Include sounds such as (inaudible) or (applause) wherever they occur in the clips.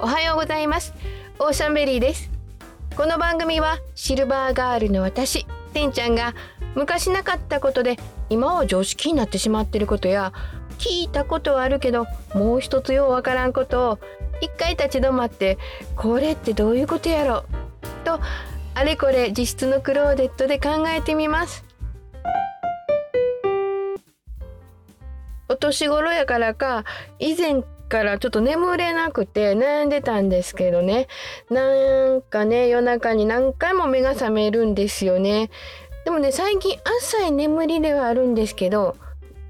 おはようございます。オーシャンベリーです。この番組はシルバーガールの私てんちゃんが昔なかったことで今は常識になってしまってることや聞いたことはあるけどもう一つようわからんことを一回立ち止まってこれってどういうことやろ？とあれこれ実質のクローデットで考えてみます。お年頃やからか以前からちょっと眠れなくて悩んでたんですけどね。なんかね夜中に何回も目が覚めるんですよね。でもね最近浅い眠りではあるんですけど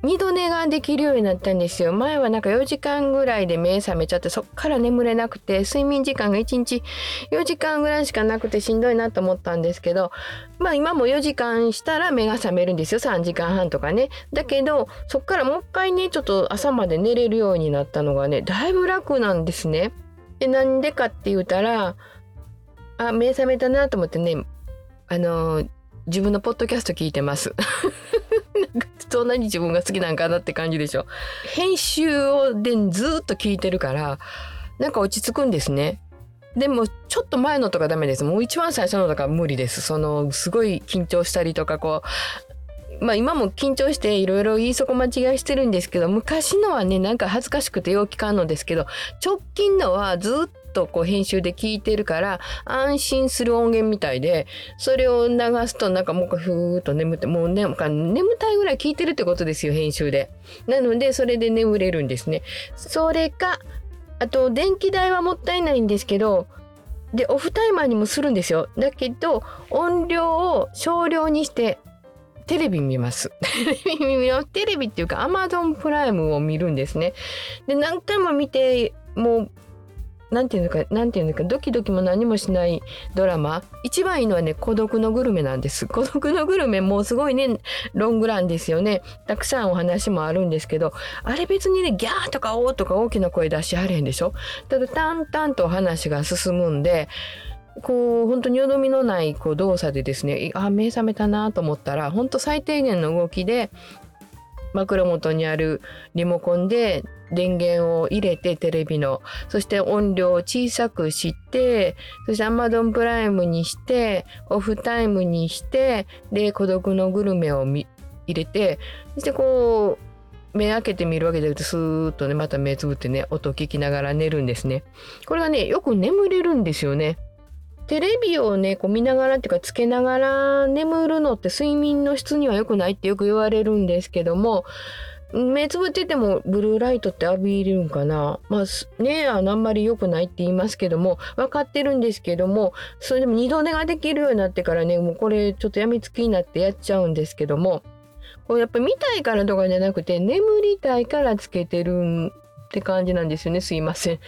二度寝ができるようになったんですよ。前はなんか4時間ぐらいで目覚めちゃってそっから眠れなくて睡眠時間が1日4時間ぐらいしかなくてしんどいなと思ったんですけどまあ今も4時間したら目が覚めるんですよ。3時間半とかね。だけどそっからもう一回ねちょっと朝まで寝れるようになったのがねだいぶ楽なんですね。でなんでかって言うたらあ目覚めたなと思ってねあの自分のポッドキャスト聞いてます。(laughs) なんかそんなに自分が好きなんかなって感じでしょ。編集をでずっと聞いてるからなんか落ち着くんですね。でもちょっと前のとかダメです。もう一番最初のとか無理です。そのすごい緊張したりとかこうまあ今も緊張していろいろ言い損間違いしてるんですけど昔のはねなんか恥ずかしくてよう聞かんのですけど直近のはずっとこう編集で聞いてるから安心する音源みたいでそれを流すとなんかもうふーっと眠ってもうね眠たいぐらい聞いてるってことですよ編集で。なのでそれで眠れるんですね。それかあと電気代はもったいないんですけどでオフタイマーにもするんですよ。だけど音量を少量にして (laughs) テレビ見ます。テレビっていうか Amazon プライムを見るんですね。で何回も見てもうなんていうのか、なんていうのか、ドキドキも何もしないドラマ。一番いいのはね、孤独のグルメなんです。(laughs) 孤独のグルメもうすごいね、ロングランですよね。たくさんお話もあるんですけど、あれ別にね、ギャーとかオーとか大きな声出しはれへんでしょただ淡々とお話が進むんで、こう本当によどみのないこう動作でですねあ目覚めたなと思ったら本当最低限の動きで枕元にあるリモコンで電源を入れてテレビのそして音量を小さくしてそして Amazon プライムにしてオフタイムにしてで孤独のグルメを入れてそしてこう目開けてみるわけじゃなくてスーッとねまた目つぶってね音を聞きながら寝るんですね。これがねよく眠れるんですよね。テレビをねこう見ながらっていうかつけながら眠るのって睡眠の質には良くないってよく言われるんですけども目つぶっててもブルーライトって浴びれるんかな？まあねあのあんまり良くないって言いますけども分かってるんですけどもそれでも二度寝ができるようになってからねもうこれちょっとやみつきになってやっちゃうんですけどもこうやっぱ見たいからとかじゃなくて眠りたいからつけてるって感じなんですよねすいません。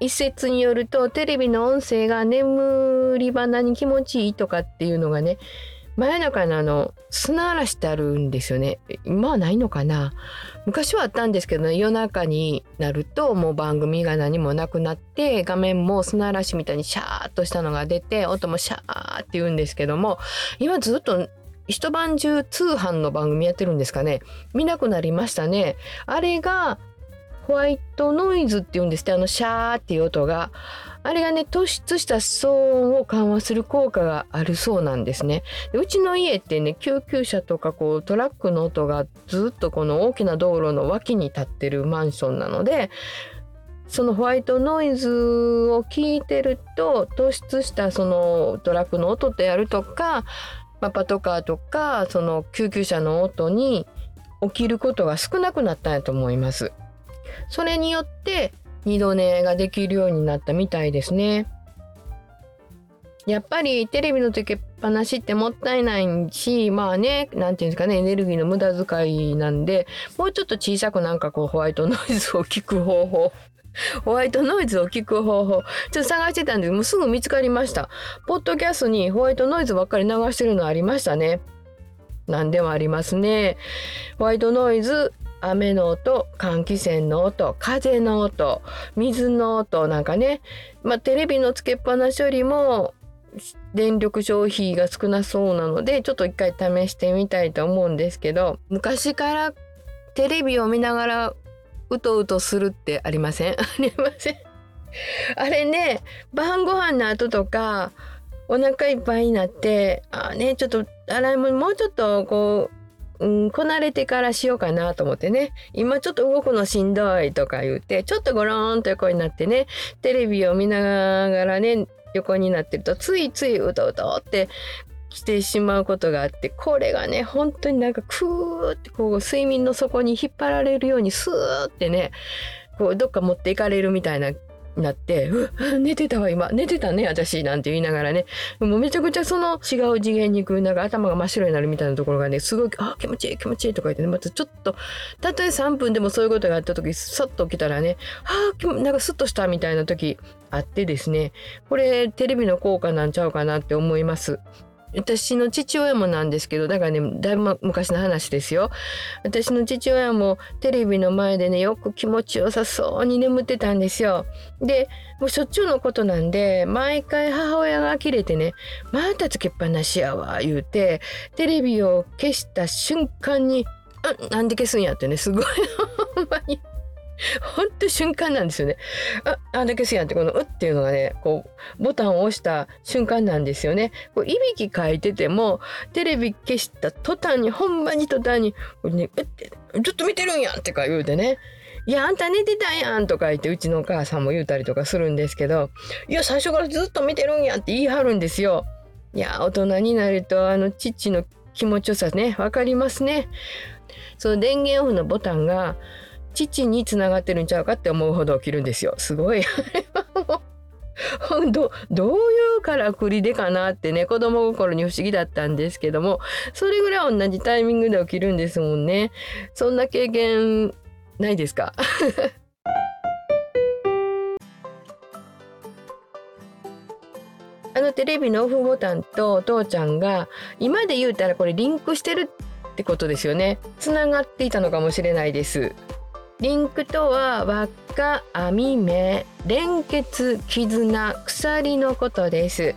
一説によるとテレビの音声が眠り花に気持ちいいとかっていうのがね真夜中のあの砂嵐ってあるんですよね。今はないのかな。昔はあったんですけど、ね、夜中になるともう番組が何もなくなって画面も砂嵐みたいにシャーッとしたのが出て音もシャーって言うんですけども今ずっと一晩中通販の番組やってるんですかね。見なくなりましたね。あれがホワイトノイズって言うんですってあのシャーっていう音があれがね突出した騒音を緩和する効果があるそうなんですねでうちの家ってね救急車とかこうトラックの音がずっとこの大きな道路の脇に立ってるマンションなのでそのホワイトノイズを聞いてると突出したそのトラックの音であるとか、まあ、パトカーとかその救急車の音に起きることが少なくなったんやと思います。それによって二度寝ができるようになったみたいですね。やっぱりテレビのつけっぱなしってもったいないしまあね何て言うんですかねエネルギーの無駄遣いなんでもうちょっと小さくなんかこうホワイトノイズを聞く方法 (laughs) ホワイトノイズを聞く方法ちょっと探してたんでもうすぐ見つかりました。ポッドキャストにホワイトノイズばっかり流してるのありましたね。何でもありますね。ホワイトノイズ雨の音換気扇の音風の音水の音なんかね、まあ、テレビのつけっぱなしよりも電力消費が少なそうなのでちょっと一回試してみたいと思うんですけど昔からテレビを見ながらうとうとするってありません？(laughs) ありません。あれね晩ご飯の後とかお腹いっぱいになってあねちょっと洗い物もうちょっとこう、うん、こなれてからしようかなと思ってね。今ちょっと動くのしんどいとか言ってちょっとゴローンと横になってね。テレビを見ながらね横になってるとついついうとうとってしてしまうことがあってこれがね本当になんかクーってこう睡眠の底に引っ張られるようにスーってねこうどっか持っていかれるみたいななって「寝てたわ今。寝てたね私」なんて言いながらね。もうめちゃくちゃその違う次元に行くなんか頭が真っ白になるみたいなところがねすごい「あ気持ちいい気持ちいい」とか言ってね。またちょっとたとえ3分でもそういうことがあった時さっと起きたらね「あなんかスッとした」みたいな時あってですね。これテレビの効果なんちゃうかなって思います。私の父親もなんですけどだからねだいぶ昔の話ですよ。私の父親もテレビの前でねよく気持ちよさそうに眠ってたんですよ。でもうしょっちゅうのことなんで毎回母親が呆れてね「またつけっぱなしやわ」言うてテレビを消した瞬間に「なんで消すんや」ってねすごいほんまに。ほんと瞬間なんですよね。あ、あだけすやんってこの「う」っていうのがねこうボタンを押した瞬間なんですよね。こういびきかいててもテレビ消した途端にほんまに途端に「これね、うってずっと見てるんやん」ってか言うてね。いやあんた寝てたやんとか言ってうちのお母さんも言うたりとかするんですけどいや最初からずっと見てるんやって言い張るんですよ。いや大人になるとあの父の気持ちよさね分かりますね。その電源オフのボタンが父につながってるんちゃうかって思うほど起きるんですよ。すごい。(laughs) どどういうからくりでかなってね子供心に不思議だったんですけどもそれぐらい同じタイミングで起きるんですもんねそんな経験ないですか？(laughs) あのテレビのオフボタンとお父ちゃんが今で言うたらこれリンクしてるってことですよねつながっていたのかもしれないですリンクとは輪っか網目連結絆鎖のことです。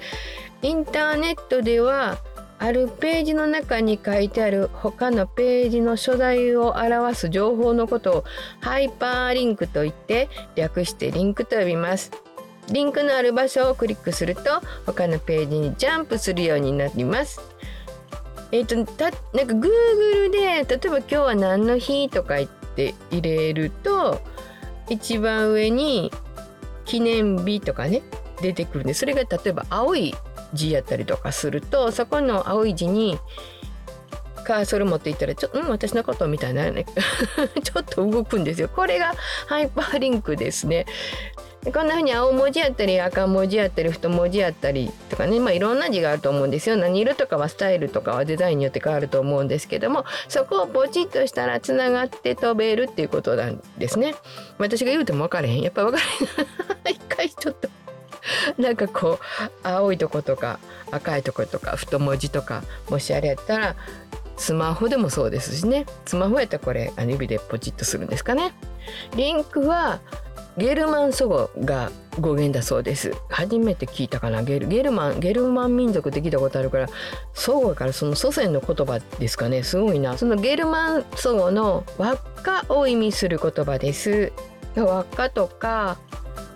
インターネットではあるページの中に書いてある他のページの所在を表す情報のことをハイパーリンクと言って略してリンクと呼びます。リンクのある場所をクリックすると他のページにジャンプするようになります。えっ、ー、とたなんか Google で例えば今日は何の日とか言ってって入れると一番上に記念日とかね出てくるんでそれが例えば青い字やったりとかするとそこの青い字にカーソル持っていったらちょっと、うん、私のことみたいなね (laughs) ちょっと動くんですよ。これがハイパーリンクですね。こんな風に青文字やったり赤文字やったり太文字やったりとかねまあいろんな字があると思うんですよ。何色とかはスタイルとかはデザインによって変わると思うんですけどもそこをポチッとしたらつながって飛べるっていうことなんですね。私が言うても分かれへん。やっぱ分かれへん。(laughs) 一回ちょっとなんかこう青いとことか赤いとことか太文字とかもしあれやったらスマホでもそうですしね。スマホやったらこれあの指でポチッとするんですかね。リンクはゲルマン祖語が語源だそうです。初めて聞いたかな。ゲルゲルマンゲルマン民族って聞いたことあるから祖語からその祖先の言葉ですかね。すごいな。そのゲルマン祖語の輪っかを意味する言葉です。輪っかとか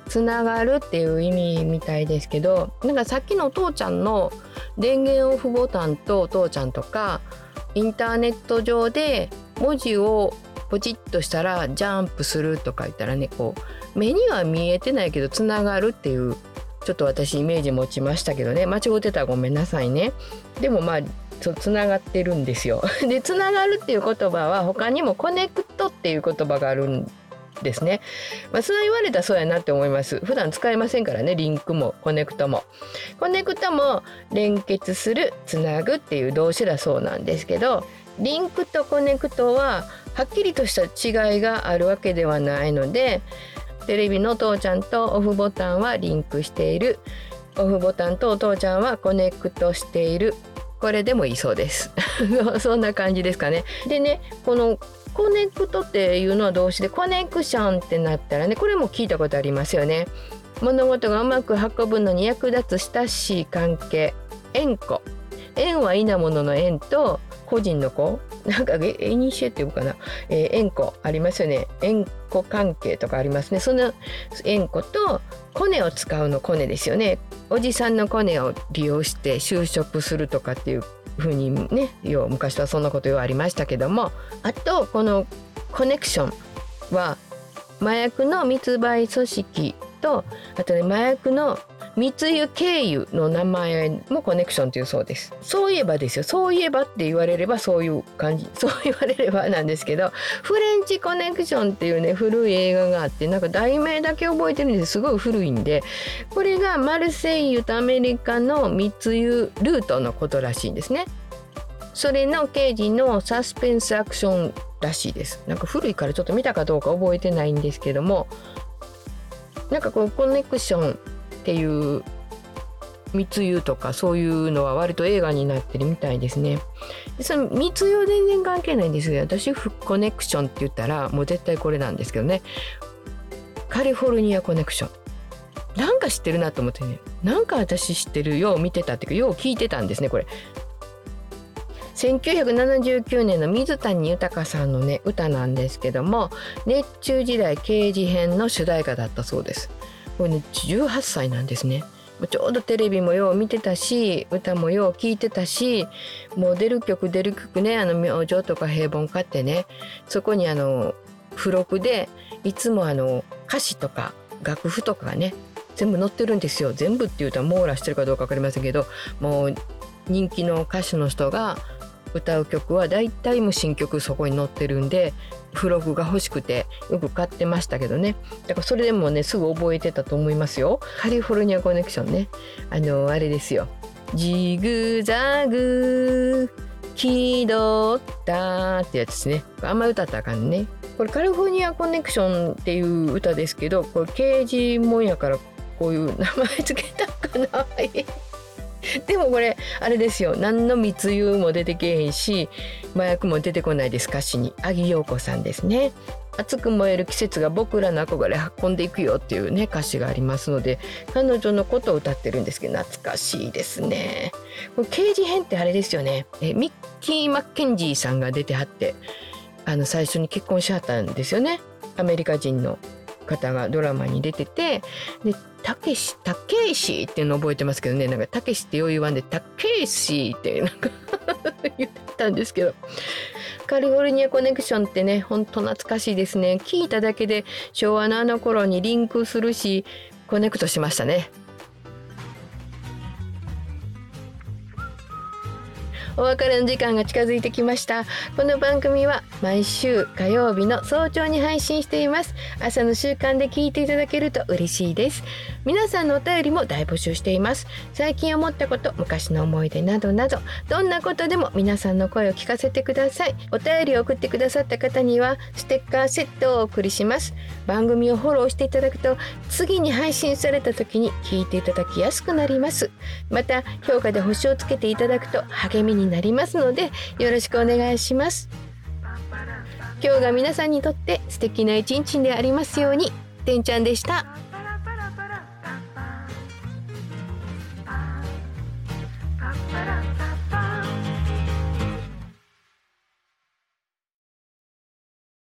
つながるっていう意味みたいですけどなんかさっきのお父ちゃんの電源オフボタンとお父ちゃんとかインターネット上で文字をポチッとしたらジャンプするとか言ったらねこう目には見えてないけどつながるっていうちょっと私イメージ持ちましたけどね。間違ってたらごめんなさいね。でもまあつながってるんですよ。(laughs) でつながるっていう言葉は他にもコネクトっていう言葉があるんですね。まあ、そう言われたらそうやなって思います。普段使いませんからね、リンクもコネクトも。コネクトも連結する、つなぐっていう動詞だそうなんですけど、リンクとコネクトははっきりとした違いがあるわけではないので、テレビの父ちゃんとオフボタンはリンクしている。オフボタンとお父ちゃんはコネクトしている。これでもいいそうです。(laughs) そんな感じですかね。でね、このコネクトっていうのは動詞でコネクションってなったらねこれも聞いたことありますよね。物事がうまく運ぶのに役立つ親しい関係。縁故縁は稲物の縁と個人の子。なんかエニシエっていうかな、えー、縁故ありますよね。縁故関係とかありますね。その縁故とコネを使うのコネですよね。おじさんのコネを利用して就職するとかっていうふうにねよう昔はそんなことようありましたけどもあとこのコネクションは麻薬の密売組織とあとね麻薬の密輸経由の名前もコネクションというそうです。そういえばですよ。そういえばって言われればそういう感じ。(laughs) そう言われればなんですけどフレンチコネクションっていうね古い映画があってなんか題名だけ覚えてるんです。すごい古いんでこれがマルセイユとアメリカの密輸ルートのことらしいんですね。それの刑事のサスペンスアクションらしいです。なんか古いからちょっと見たかどうか覚えてないんですけどもなんかこうコネクションっていう密輸とかそういうのは割と映画になってるみたいですね。でその密輸は全然関係ないんですけど私コネクションって言ったらもう絶対これなんですけどねカリフォルニアコネクション。なんか知ってるなと思ってねなんか私知ってるよう見てたっていうかよう聞いてたんですねこれ。1979年の水谷豊さんのね歌なんですけども熱中時代刑事編の主題歌だったそうです。これね18歳なんですね。ちょうどテレビもよう見てたし歌もよう聴いてたしもう出る曲出る曲ねあの明星とか平凡買ってねそこにあの付録でいつもあの歌詞とか楽譜とかがね全部載ってるんですよ。全部っていうと網羅してるかどうか分かりませんけどもう人気の歌手の人が歌う曲は大体も新曲そこに載ってるんで付録が欲しくてよく買ってましたけどね。だからそれでもねすぐ覚えてたと思いますよ。カリフォルニアコネクションね。あのあれですよ。ジグザグ気取ったってやつですね。あんま歌ったらあかんね。これカリフォルニアコネクションっていう歌ですけどこれ刑事もんやからこういう名前つけたかな。(laughs) (laughs) でもこれあれですよ。何の密輸も出てけへんし麻薬も出てこないです。歌詞に。阿木陽子さんですね。熱く燃える季節が僕らの憧れ運んでいくよっていうね歌詞がありますので彼女のことを歌ってるんですけど懐かしいですね。これ刑事編ってあれですよね。えミッキー・マッケンジーさんが出てはってあの最初に結婚しはったんですよね。アメリカ人の方がドラマに出ててでたけし、たけしっていうの覚えてますけどね、なんかたけしってよう言わんで、たけしってなんか (laughs) 言ったんですけど、カリフォルニアコネクションってね、ほんと懐かしいですね。聞いただけで昭和のあの頃にリンクするし、コネクトしましたね。お別れの時間が近づいてきました。この番組は毎週火曜日の早朝に配信しています。朝の習慣で聞いていただけると嬉しいです。皆さんのお便りも大募集しています。最近思ったこと昔の思い出などなどどんなことでも皆さんの声を聞かせてください。お便りを送ってくださった方にはステッカーセットをお送りします。番組をフォローしていただくと次に配信された時に聞いていただきやすくなります。また評価で星をつけていただくと励みになりますのでよろしくお願いします。今日が皆さんにとって素敵な一日でありますように。てんちゃんでした。